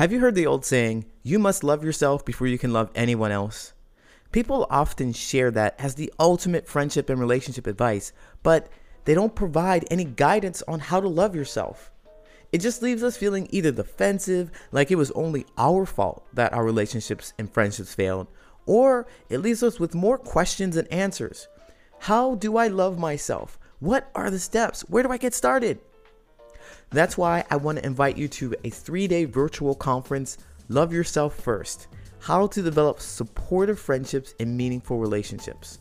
Have you heard the old saying, you must love yourself before you can love anyone else? People often share that as the ultimate friendship and relationship advice, but they don't provide any guidance on how to love yourself. It just leaves us feeling either defensive, like it was only our fault that our relationships and friendships failed, or it leaves us with more questions and answers. How do I love myself? What are the steps? Where do I get started? That's why I want to invite you to a three day virtual conference, Love Yourself First How to Develop Supportive Friendships and Meaningful Relationships.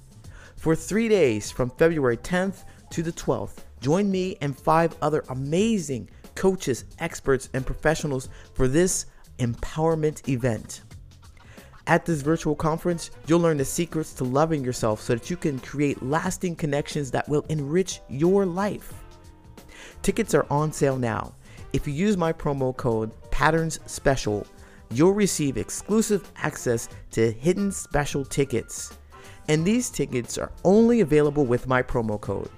For three days from February 10th to the 12th, join me and five other amazing coaches, experts, and professionals for this empowerment event. At this virtual conference, you'll learn the secrets to loving yourself so that you can create lasting connections that will enrich your life. Tickets are on sale now. If you use my promo code Patterns Special, you'll receive exclusive access to hidden special tickets. And these tickets are only available with my promo code.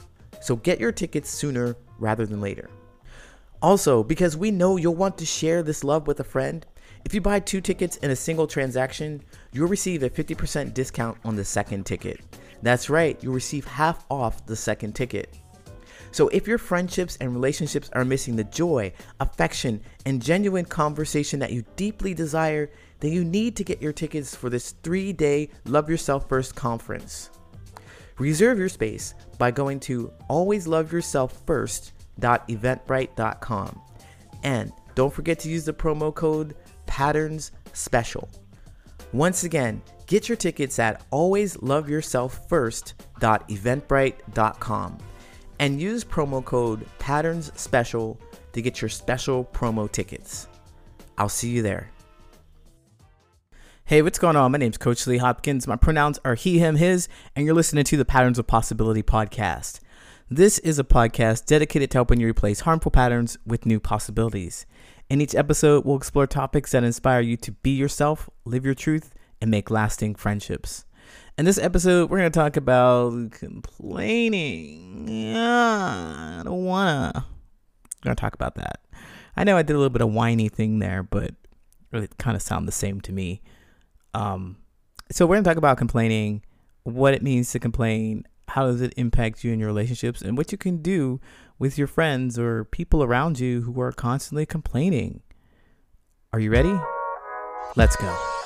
So get your tickets sooner rather than later. Also, because we know you'll want to share this love with a friend, if you buy two tickets in a single transaction, you'll receive a 50% discount on the second ticket. That's right, you'll receive half off the second ticket. So if your friendships and relationships are missing the joy, affection, and genuine conversation that you deeply desire, then you need to get your tickets for this three day Love Yourself First conference. Reserve your space by going to alwaysloveyourselffirst.eventbrite.com. And don't forget to use the promo code Patterns Special. Once again, get your tickets at alwaysloveyourselffirst.eventbrite.com and use promo code Patterns Special to get your special promo tickets. I'll see you there. Hey, what's going on? My name's Coach Lee Hopkins. My pronouns are he, him, his, and you're listening to the Patterns of Possibility podcast. This is a podcast dedicated to helping you replace harmful patterns with new possibilities. In each episode, we'll explore topics that inspire you to be yourself, live your truth, and make lasting friendships. In this episode, we're going to talk about complaining. Yeah, I don't want to. We're going to talk about that. I know I did a little bit of whiny thing there, but it kind of sound the same to me. Um, so we're going to talk about complaining, what it means to complain, how does it impact you in your relationships, and what you can do with your friends or people around you who are constantly complaining. Are you ready? Let's go.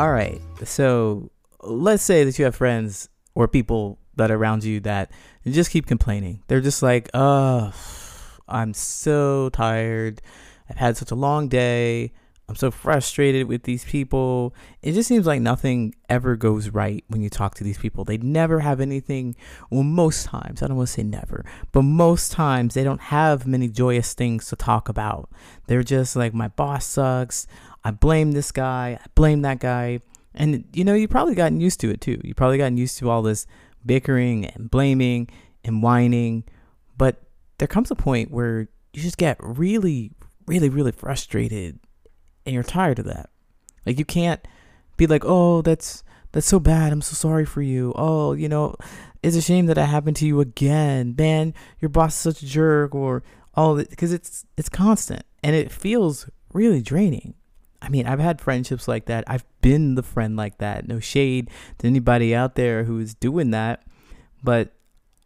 All right. So let's say that you have friends or people that are around you that just keep complaining. They're just like, oh, I'm so tired. I've had such a long day. I'm so frustrated with these people. It just seems like nothing ever goes right when you talk to these people. They never have anything, well, most times, I don't want to say never, but most times they don't have many joyous things to talk about. They're just like, my boss sucks. I blame this guy, I blame that guy. And you know, you've probably gotten used to it too. You've probably gotten used to all this bickering and blaming and whining. But there comes a point where you just get really, really, really frustrated and you're tired of that. Like you can't be like, oh, that's that's so bad. I'm so sorry for you. Oh, you know, it's a shame that that happened to you again. Man, your boss is such a jerk or all because it's it's constant and it feels really draining. I mean, I've had friendships like that. I've been the friend like that. No shade to anybody out there who is doing that. But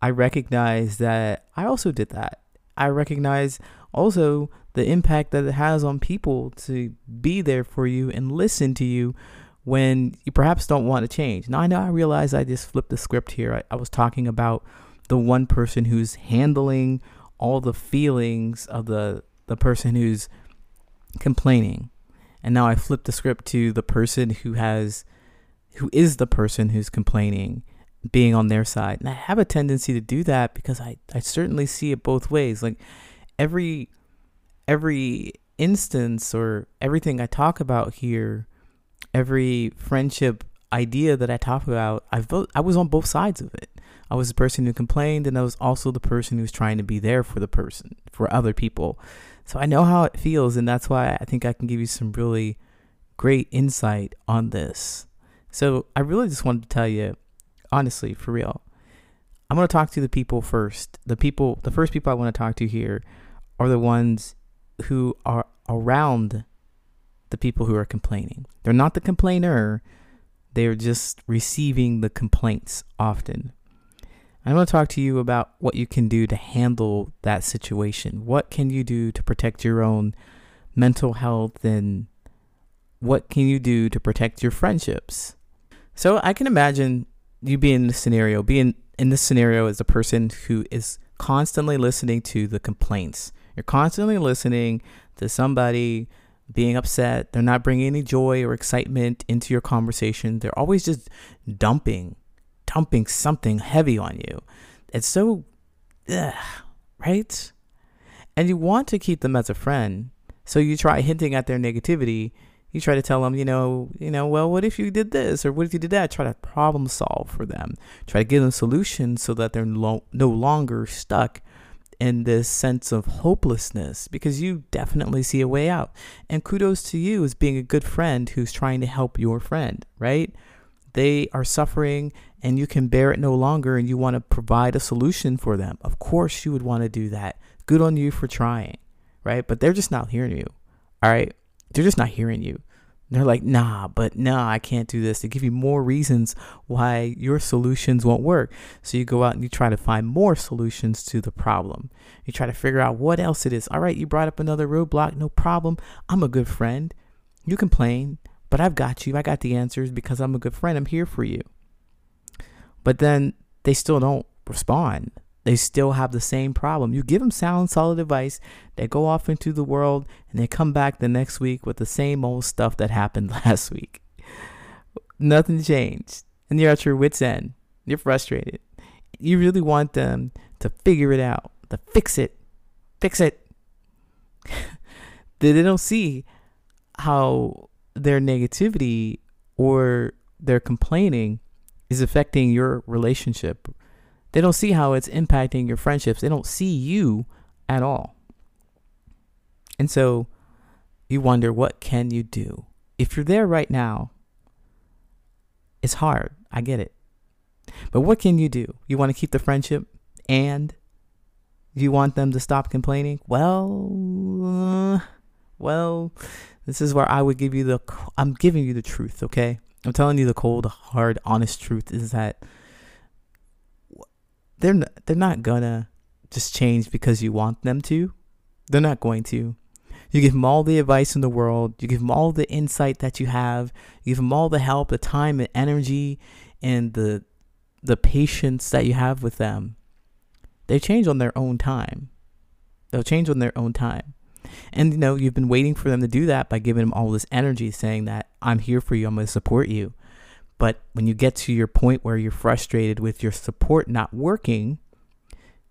I recognize that I also did that. I recognize also the impact that it has on people to be there for you and listen to you when you perhaps don't want to change. Now, I know I realize I just flipped the script here. I, I was talking about the one person who's handling all the feelings of the, the person who's complaining and now I flip the script to the person who has who is the person who's complaining being on their side. And I have a tendency to do that because I, I certainly see it both ways. Like every every instance or everything I talk about here, every friendship idea that I talk about, I I was on both sides of it. I was the person who complained, and I was also the person who's trying to be there for the person, for other people. So I know how it feels, and that's why I think I can give you some really great insight on this. So I really just wanted to tell you, honestly, for real, I'm going to talk to the people first. The people, the first people I want to talk to here are the ones who are around the people who are complaining. They're not the complainer, they're just receiving the complaints often. I want to talk to you about what you can do to handle that situation. What can you do to protect your own mental health and what can you do to protect your friendships? So I can imagine you being in this scenario, being in this scenario as a person who is constantly listening to the complaints. You're constantly listening to somebody being upset. They're not bringing any joy or excitement into your conversation. They're always just dumping, dumping something heavy on you. It's so, ugh, right? And you want to keep them as a friend. So you try hinting at their negativity. You try to tell them, you know, you know, well, what if you did this or what if you did that? Try to problem solve for them. Try to give them solutions so that they're lo- no longer stuck in this sense of hopelessness because you definitely see a way out. And kudos to you as being a good friend who's trying to help your friend, right? They are suffering and you can bear it no longer and you want to provide a solution for them. Of course, you would want to do that. Good on you for trying, right? But they're just not hearing you, all right? They're just not hearing you. They're like, nah, but nah, I can't do this. They give you more reasons why your solutions won't work. So you go out and you try to find more solutions to the problem. You try to figure out what else it is. All right, you brought up another roadblock, no problem. I'm a good friend. You complain, but I've got you. I got the answers because I'm a good friend. I'm here for you. But then they still don't respond they still have the same problem. You give them sound, solid advice, they go off into the world, and they come back the next week with the same old stuff that happened last week. Nothing changed. And you're at your wits' end. You're frustrated. You really want them to figure it out, to fix it. Fix it. they don't see how their negativity or their complaining is affecting your relationship they don't see how it's impacting your friendships. They don't see you at all. And so you wonder what can you do? If you're there right now, it's hard. I get it. But what can you do? You want to keep the friendship and you want them to stop complaining? Well, uh, well, this is where I would give you the I'm giving you the truth, okay? I'm telling you the cold, hard, honest truth is that they're they're not gonna just change because you want them to. They're not going to. You give them all the advice in the world. You give them all the insight that you have. You give them all the help, the time and energy, and the the patience that you have with them. They change on their own time. They'll change on their own time. And you know, you've been waiting for them to do that by giving them all this energy saying that I'm here for you, I'm going to support you. But when you get to your point where you're frustrated with your support not working,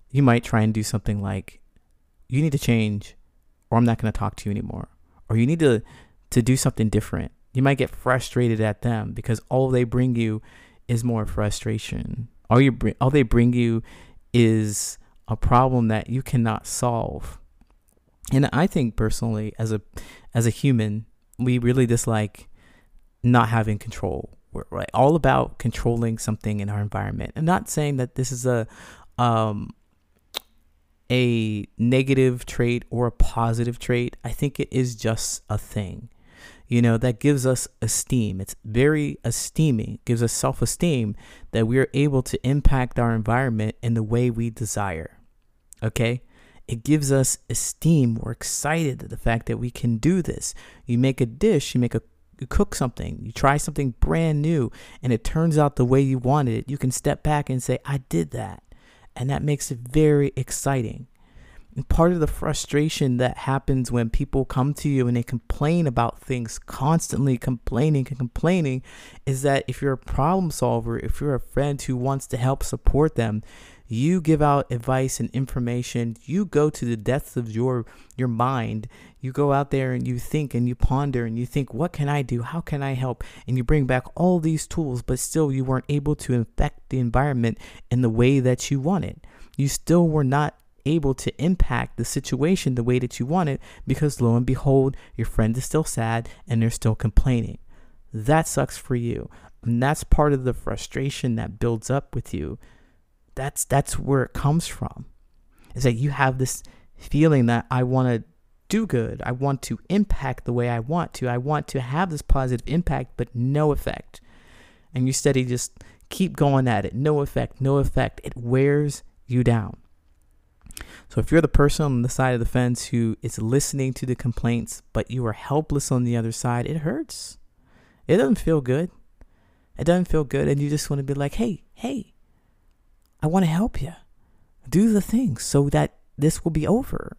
you might try and do something like, you need to change, or I'm not going to talk to you anymore. Or you need to, to do something different. You might get frustrated at them because all they bring you is more frustration. All you bring, all they bring you is a problem that you cannot solve. And I think personally, as a as a human, we really dislike not having control we're right, all about controlling something in our environment. I'm not saying that this is a um, a negative trait or a positive trait. I think it is just a thing. You know, that gives us esteem. It's very esteeming, gives us self esteem that we are able to impact our environment in the way we desire. Okay? It gives us esteem. We're excited at the fact that we can do this. You make a dish, you make a you cook something, you try something brand new, and it turns out the way you wanted it, you can step back and say, I did that. And that makes it very exciting. And part of the frustration that happens when people come to you and they complain about things, constantly complaining and complaining, is that if you're a problem solver, if you're a friend who wants to help support them, you give out advice and information you go to the depths of your your mind. You go out there and you think and you ponder and you think what can i do? How can i help? And you bring back all these tools but still you weren't able to affect the environment in the way that you wanted. You still were not able to impact the situation the way that you wanted because lo and behold your friend is still sad and they're still complaining. That sucks for you. And that's part of the frustration that builds up with you that's that's where it comes from. Is that you have this feeling that I want to do good. I want to impact the way I want to. I want to have this positive impact, but no effect. And you steady just keep going at it. No effect, no effect. It wears you down. So if you're the person on the side of the fence who is listening to the complaints, but you are helpless on the other side, it hurts. It doesn't feel good. It doesn't feel good. And you just want to be like, hey, hey, I want to help you. Do the things so that this will be over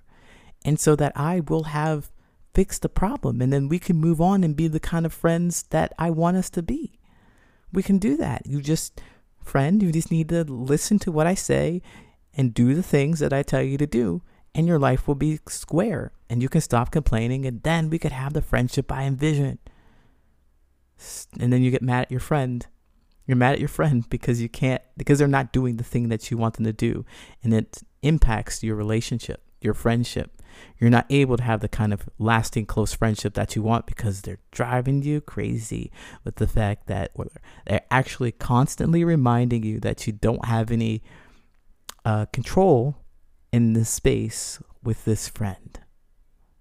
and so that I will have fixed the problem and then we can move on and be the kind of friends that I want us to be. We can do that. You just, friend, you just need to listen to what I say and do the things that I tell you to do, and your life will be square and you can stop complaining, and then we could have the friendship I envision. And then you get mad at your friend you're mad at your friend because you can't because they're not doing the thing that you want them to do and it impacts your relationship, your friendship. You're not able to have the kind of lasting close friendship that you want because they're driving you crazy with the fact that they're actually constantly reminding you that you don't have any uh, control in this space with this friend.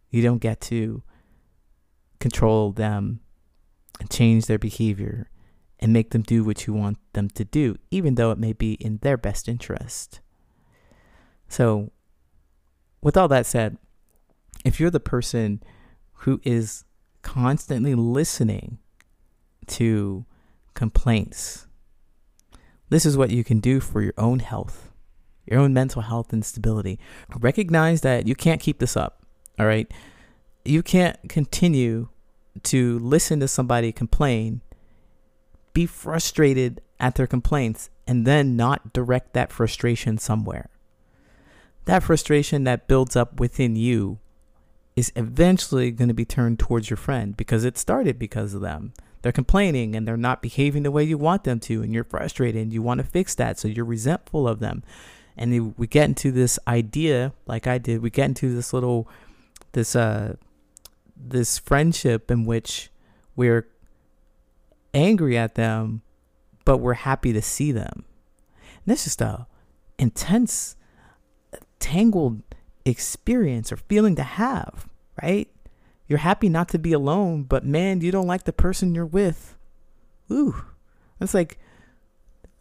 You don't get to control them and change their behavior and make them do what you want them to do, even though it may be in their best interest. So, with all that said, if you're the person who is constantly listening to complaints, this is what you can do for your own health, your own mental health and stability. Recognize that you can't keep this up, all right? You can't continue to listen to somebody complain be frustrated at their complaints and then not direct that frustration somewhere. That frustration that builds up within you is eventually going to be turned towards your friend because it started because of them. They're complaining and they're not behaving the way you want them to, and you're frustrated and you want to fix that, so you're resentful of them. And we get into this idea, like I did, we get into this little, this, uh, this friendship in which we're angry at them, but we're happy to see them. And that's just a intense, tangled experience or feeling to have, right? You're happy not to be alone, but man, you don't like the person you're with. Ooh, that's like,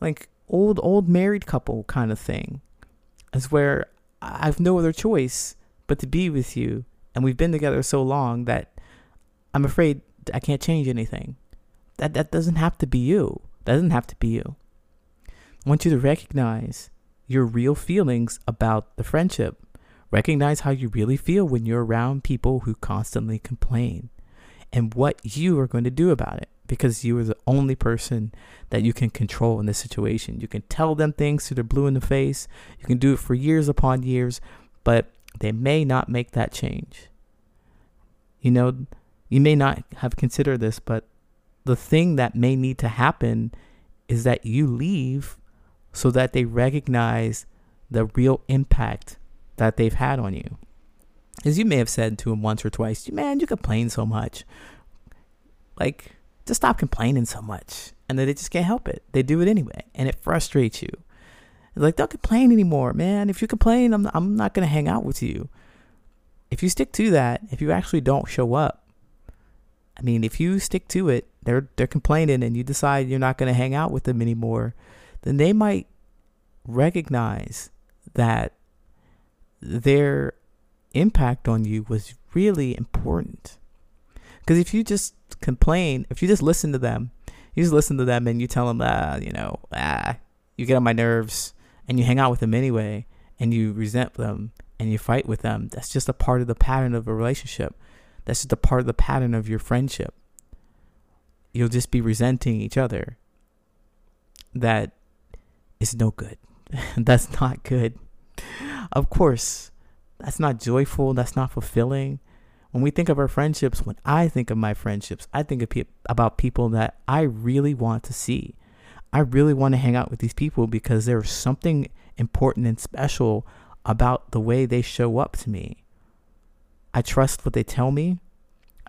like old old married couple kind of thing. Is where I've no other choice but to be with you, and we've been together so long that I'm afraid I can't change anything. That that doesn't have to be you. That doesn't have to be you. I want you to recognize your real feelings about the friendship. Recognize how you really feel when you're around people who constantly complain and what you are going to do about it because you are the only person that you can control in this situation. You can tell them things to their blue in the face. You can do it for years upon years, but they may not make that change. You know, you may not have considered this, but the thing that may need to happen is that you leave so that they recognize the real impact that they've had on you. As you may have said to him once or twice, man, you complain so much. Like, just stop complaining so much. And then they just can't help it. They do it anyway. And it frustrates you. Like, don't complain anymore, man. If you complain, I'm, I'm not going to hang out with you. If you stick to that, if you actually don't show up, I mean, if you stick to it, they're they're complaining and you decide you're not going to hang out with them anymore, then they might recognize that their impact on you was really important. Because if you just complain, if you just listen to them, you just listen to them and you tell them, ah, you know, ah, you get on my nerves and you hang out with them anyway and you resent them and you fight with them, that's just a part of the pattern of a relationship. That's just a part of the pattern of your friendship. You'll just be resenting each other. That is no good. that's not good. Of course, that's not joyful. That's not fulfilling. When we think of our friendships, when I think of my friendships, I think of pe- about people that I really want to see. I really want to hang out with these people because there's something important and special about the way they show up to me. I trust what they tell me.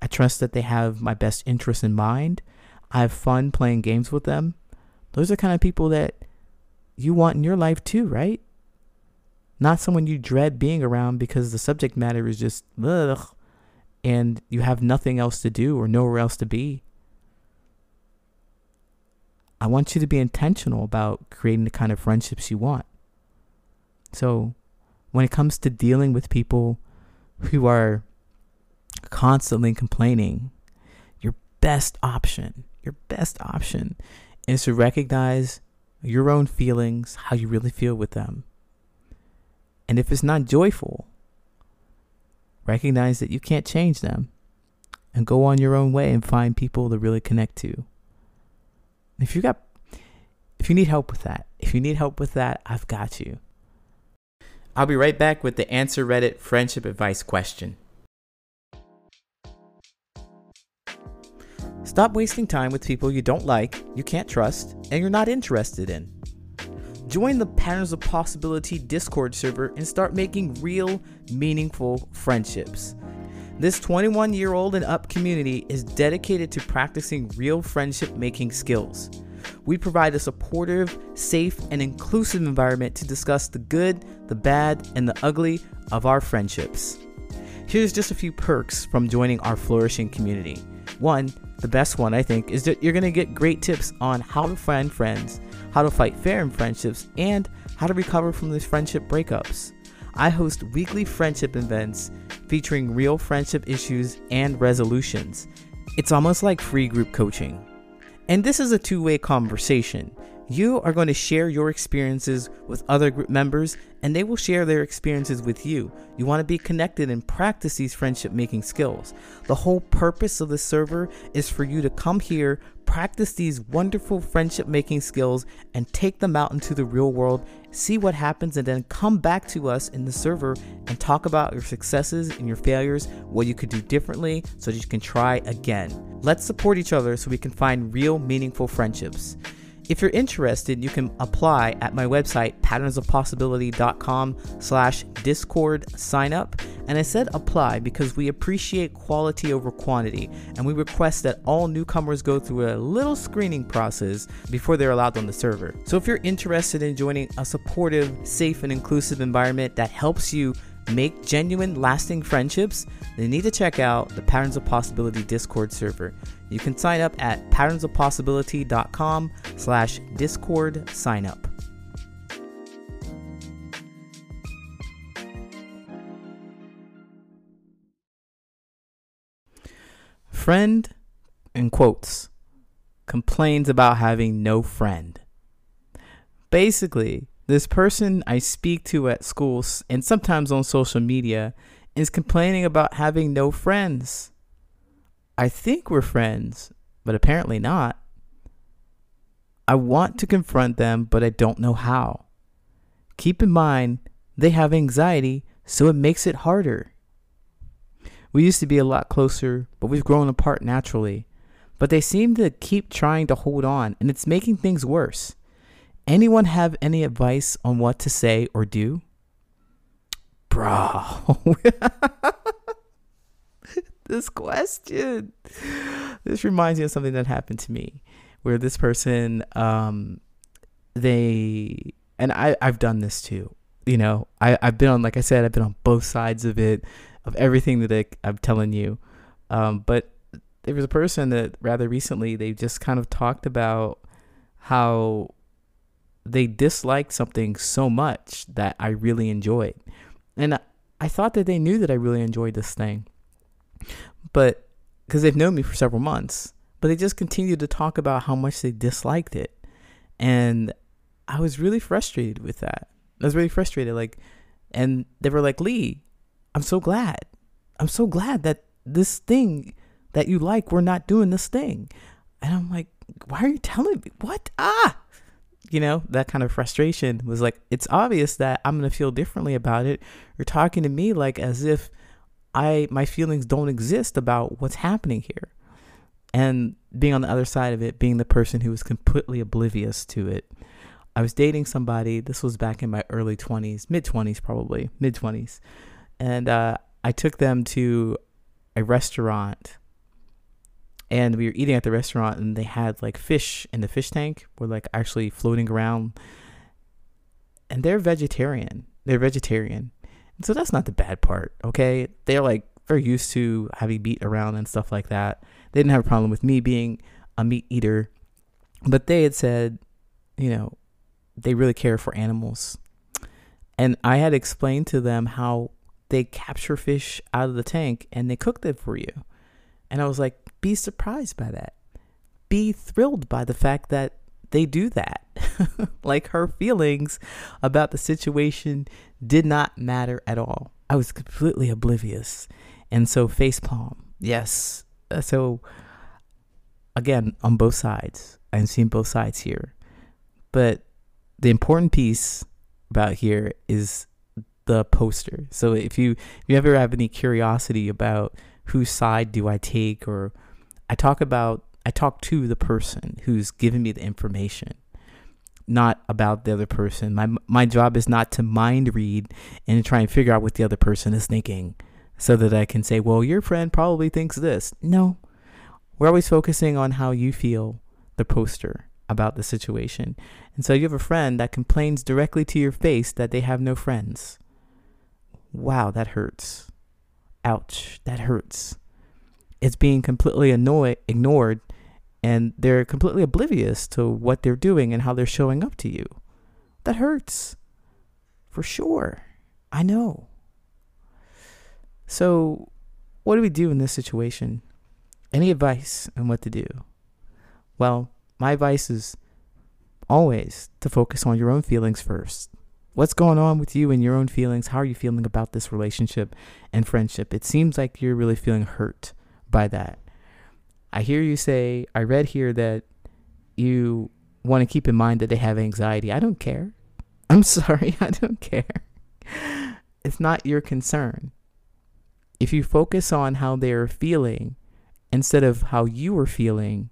I trust that they have my best interests in mind. I have fun playing games with them. Those are kind of people that you want in your life too, right? Not someone you dread being around because the subject matter is just ugh and you have nothing else to do or nowhere else to be. I want you to be intentional about creating the kind of friendships you want. So, when it comes to dealing with people who are constantly complaining, your best option, your best option is to recognize your own feelings, how you really feel with them. And if it's not joyful, recognize that you can't change them and go on your own way and find people to really connect to. If you got if you need help with that, if you need help with that, I've got you. I'll be right back with the answer Reddit friendship advice question. Stop wasting time with people you don't like, you can't trust, and you're not interested in. Join the Patterns of Possibility Discord server and start making real, meaningful friendships. This 21 year old and up community is dedicated to practicing real friendship making skills. We provide a supportive, safe, and inclusive environment to discuss the good, the bad, and the ugly of our friendships. Here's just a few perks from joining our flourishing community. One, the best one I think, is that you're going to get great tips on how to find friends, how to fight fair in friendships, and how to recover from these friendship breakups. I host weekly friendship events featuring real friendship issues and resolutions. It's almost like free group coaching. And this is a two way conversation. You are going to share your experiences with other group members, and they will share their experiences with you. You want to be connected and practice these friendship making skills. The whole purpose of the server is for you to come here, practice these wonderful friendship making skills, and take them out into the real world, see what happens, and then come back to us in the server and talk about your successes and your failures, what you could do differently so that you can try again. Let's support each other so we can find real, meaningful friendships. If you're interested, you can apply at my website, patternsofpossibility.com slash discord sign up. And I said apply because we appreciate quality over quantity, and we request that all newcomers go through a little screening process before they're allowed on the server. So if you're interested in joining a supportive, safe, and inclusive environment that helps you make genuine, lasting friendships, then you need to check out the Patterns of Possibility Discord server. You can sign up at patternsofpossibility.com slash discord sign up. Friend, in quotes, complains about having no friend. Basically, this person I speak to at schools and sometimes on social media is complaining about having no friends. I think we're friends, but apparently not. I want to confront them, but I don't know how. Keep in mind, they have anxiety, so it makes it harder. We used to be a lot closer, but we've grown apart naturally. But they seem to keep trying to hold on, and it's making things worse. Anyone have any advice on what to say or do? Bro. this question. This reminds me of something that happened to me where this person um they and I I've done this too. You know, I I've been on like I said I've been on both sides of it of everything that I, I'm telling you. Um but there was a person that rather recently they just kind of talked about how they disliked something so much that I really enjoyed. And I thought that they knew that I really enjoyed this thing. But because they've known me for several months, but they just continued to talk about how much they disliked it. And I was really frustrated with that. I was really frustrated. Like, And they were like, Lee, I'm so glad. I'm so glad that this thing that you like, we're not doing this thing. And I'm like, why are you telling me? What? Ah! You know, that kind of frustration was like, it's obvious that I'm going to feel differently about it. You're talking to me like as if I, my feelings don't exist about what's happening here. And being on the other side of it, being the person who was completely oblivious to it. I was dating somebody, this was back in my early 20s, mid 20s probably, mid 20s. And uh, I took them to a restaurant and we were eating at the restaurant and they had like fish in the fish tank were like actually floating around. And they're vegetarian. They're vegetarian. And so that's not the bad part okay? They're like very used to having meat around and stuff like that. They didn't have a problem with me being a meat eater. But they had said you know they really care for animals. And i had explained to them how they capture fish out of the tank and they cook them for you. And i was like be surprised by that. Be thrilled by the fact that they do that. like her feelings about the situation did not matter at all. I was completely oblivious. And so facepalm. Yes. Uh, so again, on both sides. I'm seeing both sides here. But the important piece about here is the poster. So if you if you ever have any curiosity about whose side do I take or I talk about I talk to the person who's giving me the information, not about the other person. My my job is not to mind read and try and figure out what the other person is thinking so that I can say, "Well, your friend probably thinks this." No. We're always focusing on how you feel the poster about the situation. And so you have a friend that complains directly to your face that they have no friends. Wow, that hurts. Ouch, that hurts it's being completely annoyed, ignored, and they're completely oblivious to what they're doing and how they're showing up to you. That hurts. For sure. I know. So, what do we do in this situation? Any advice on what to do? Well, my advice is always to focus on your own feelings first. What's going on with you and your own feelings? How are you feeling about this relationship and friendship? It seems like you're really feeling hurt by that. I hear you say, I read here that you want to keep in mind that they have anxiety. I don't care. I'm sorry, I don't care. It's not your concern. If you focus on how they are feeling instead of how you are feeling,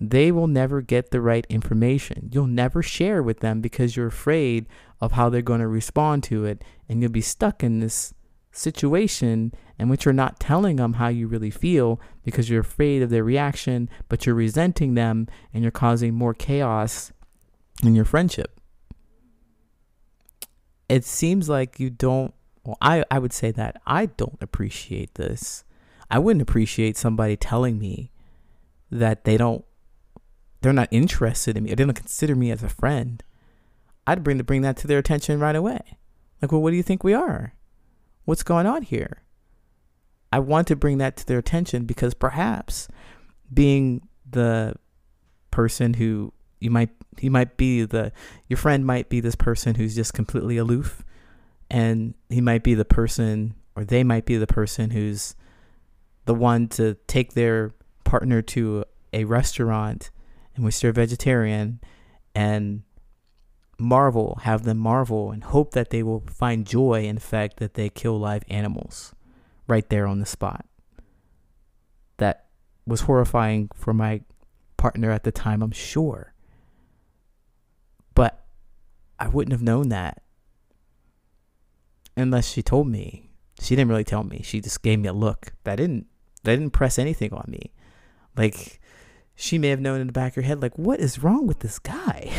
they will never get the right information. You'll never share with them because you're afraid of how they're going to respond to it, and you'll be stuck in this situation in which you're not telling them how you really feel because you're afraid of their reaction, but you're resenting them and you're causing more chaos in your friendship. It seems like you don't, well, I, I would say that I don't appreciate this. I wouldn't appreciate somebody telling me that they don't, they're not interested in me or they don't consider me as a friend. I'd bring to bring that to their attention right away. Like, well, what do you think we are? What's going on here? I want to bring that to their attention because perhaps being the person who you might he might be the your friend might be this person who's just completely aloof and he might be the person or they might be the person who's the one to take their partner to a restaurant in which they're vegetarian and marvel, have them marvel and hope that they will find joy in the fact that they kill live animals right there on the spot. That was horrifying for my partner at the time, I'm sure. But I wouldn't have known that unless she told me. She didn't really tell me. She just gave me a look. That didn't that didn't press anything on me. Like she may have known in the back of her head, like, what is wrong with this guy?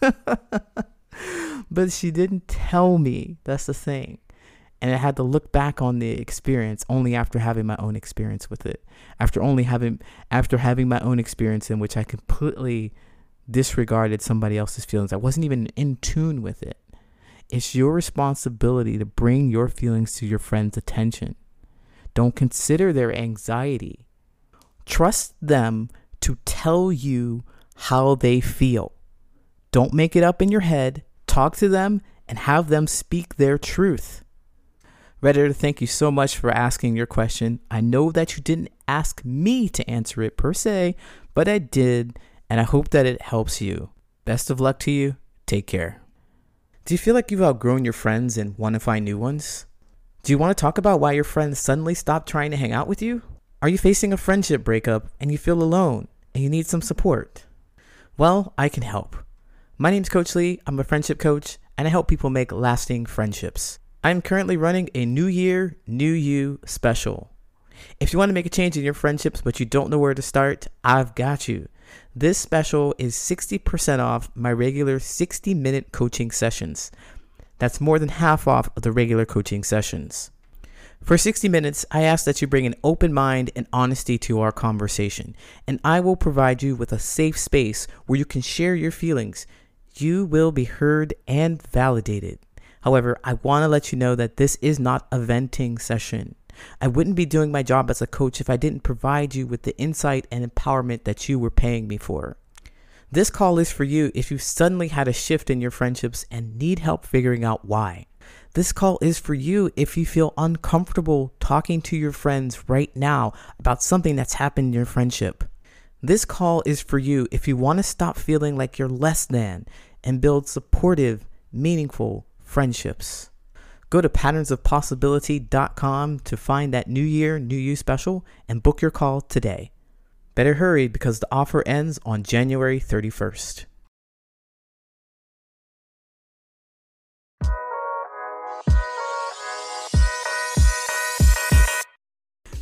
but she didn't tell me. That's the thing. And I had to look back on the experience only after having my own experience with it. After only having after having my own experience in which I completely disregarded somebody else's feelings. I wasn't even in tune with it. It's your responsibility to bring your feelings to your friend's attention. Don't consider their anxiety. Trust them to tell you how they feel. Don't make it up in your head. Talk to them and have them speak their truth. Redditor, thank you so much for asking your question. I know that you didn't ask me to answer it per se, but I did, and I hope that it helps you. Best of luck to you. Take care. Do you feel like you've outgrown your friends and want to find new ones? Do you want to talk about why your friends suddenly stopped trying to hang out with you? Are you facing a friendship breakup and you feel alone and you need some support? Well, I can help. My name's Coach Lee. I'm a friendship coach and I help people make lasting friendships. I'm currently running a New Year, New You special. If you want to make a change in your friendships but you don't know where to start, I've got you. This special is 60% off my regular 60 minute coaching sessions. That's more than half off of the regular coaching sessions. For 60 minutes, I ask that you bring an open mind and honesty to our conversation, and I will provide you with a safe space where you can share your feelings. You will be heard and validated. However, I want to let you know that this is not a venting session. I wouldn't be doing my job as a coach if I didn't provide you with the insight and empowerment that you were paying me for. This call is for you if you've suddenly had a shift in your friendships and need help figuring out why. This call is for you if you feel uncomfortable talking to your friends right now about something that's happened in your friendship. This call is for you if you want to stop feeling like you're less than and build supportive, meaningful friendships. Go to patternsofpossibility.com to find that New Year, New You special and book your call today. Better hurry because the offer ends on January 31st.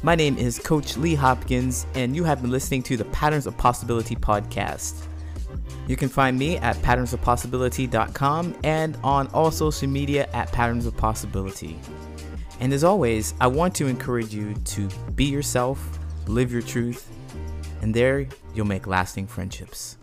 My name is Coach Lee Hopkins, and you have been listening to the Patterns of Possibility podcast. You can find me at patternsofpossibility.com and on all social media at Patterns of Possibility. And as always, I want to encourage you to be yourself, live your truth, and there you'll make lasting friendships.